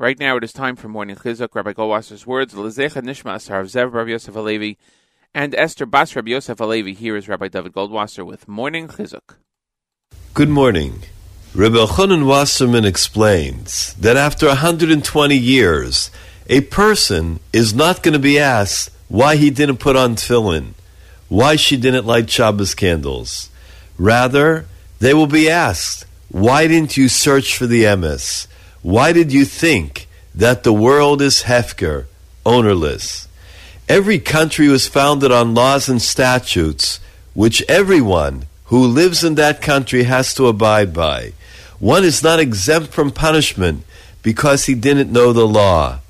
Right now it is time for Morning Chizuk, Rabbi Goldwasser's words, Lezecha Nishmas Zev Rabbi Yosef Alevi, and Esther Bas Rabbi Yosef Alevi. Here is Rabbi David Goldwasser with Morning Chizuk. Good morning. Rabbi Elchanan Wasserman explains that after 120 years, a person is not going to be asked why he didn't put on tefillin, why she didn't light Shabbos candles. Rather, they will be asked, why didn't you search for the emes? Why did you think that the world is hefker, ownerless? Every country was founded on laws and statutes which everyone who lives in that country has to abide by. One is not exempt from punishment because he didn't know the law.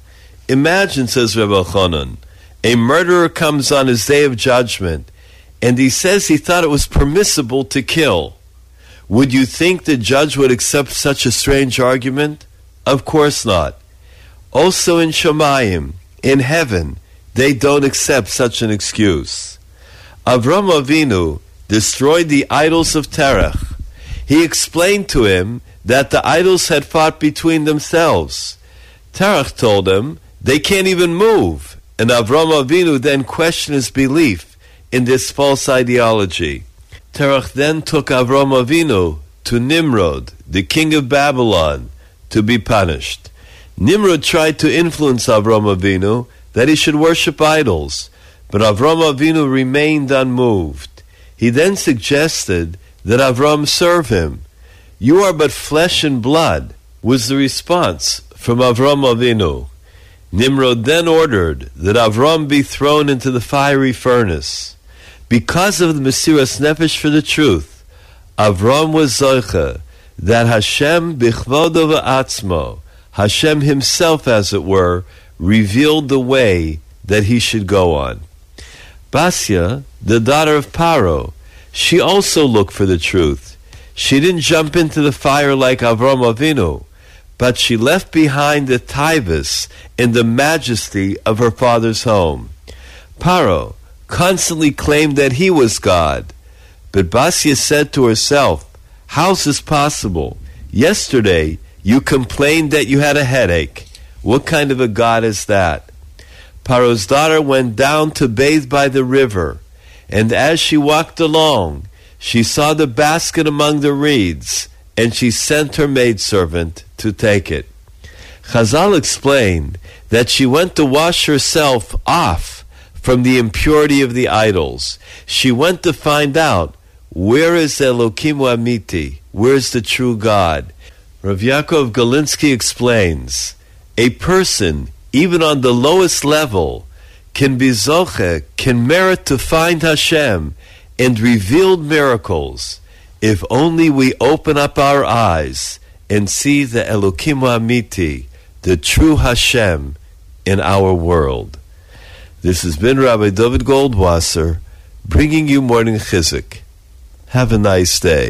Imagine, says Reb Elchonon, a murderer comes on his day of judgment and he says he thought it was permissible to kill. Would you think the judge would accept such a strange argument? Of course not. Also in Shemayim, in heaven, they don't accept such an excuse. Avram Avinu destroyed the idols of Terach. He explained to him that the idols had fought between themselves. Terach told him they can't even move, and Avram Avinu then questioned his belief in this false ideology. Terach then took Avram Avinu to Nimrod, the king of Babylon, to be punished. Nimrod tried to influence Avram Avinu that he should worship idols, but Avram Avinu remained unmoved. He then suggested that Avram serve him. You are but flesh and blood, was the response from Avram Avinu. Nimrod then ordered that Avram be thrown into the fiery furnace. Because of the Mesiras Nefesh for the truth, Avram was Zoicha, that Hashem bichvodo v'atzmo, Hashem himself, as it were, revealed the way that he should go on. Basya, the daughter of Paro, she also looked for the truth. She didn't jump into the fire like Avram Avinu, but she left behind the tivus in the majesty of her father's home. Paro constantly claimed that he was God, but Basya said to herself, How's this possible? Yesterday you complained that you had a headache. What kind of a God is that? Paro's daughter went down to bathe by the river, and as she walked along, she saw the basket among the reeds, and she sent her maidservant to take it. Chazal explained that she went to wash herself off from the impurity of the idols. She went to find out where is Elokim Amiti, where is the true God. Rav Yaakov Galinsky explains, a person, even on the lowest level, can be zoche, can merit to find Hashem and revealed miracles, if only we open up our eyes and see the Elokim Amiti, the true Hashem, in our world. This has been Rabbi David Goldwasser bringing you Morning Chizuk. Have a nice day.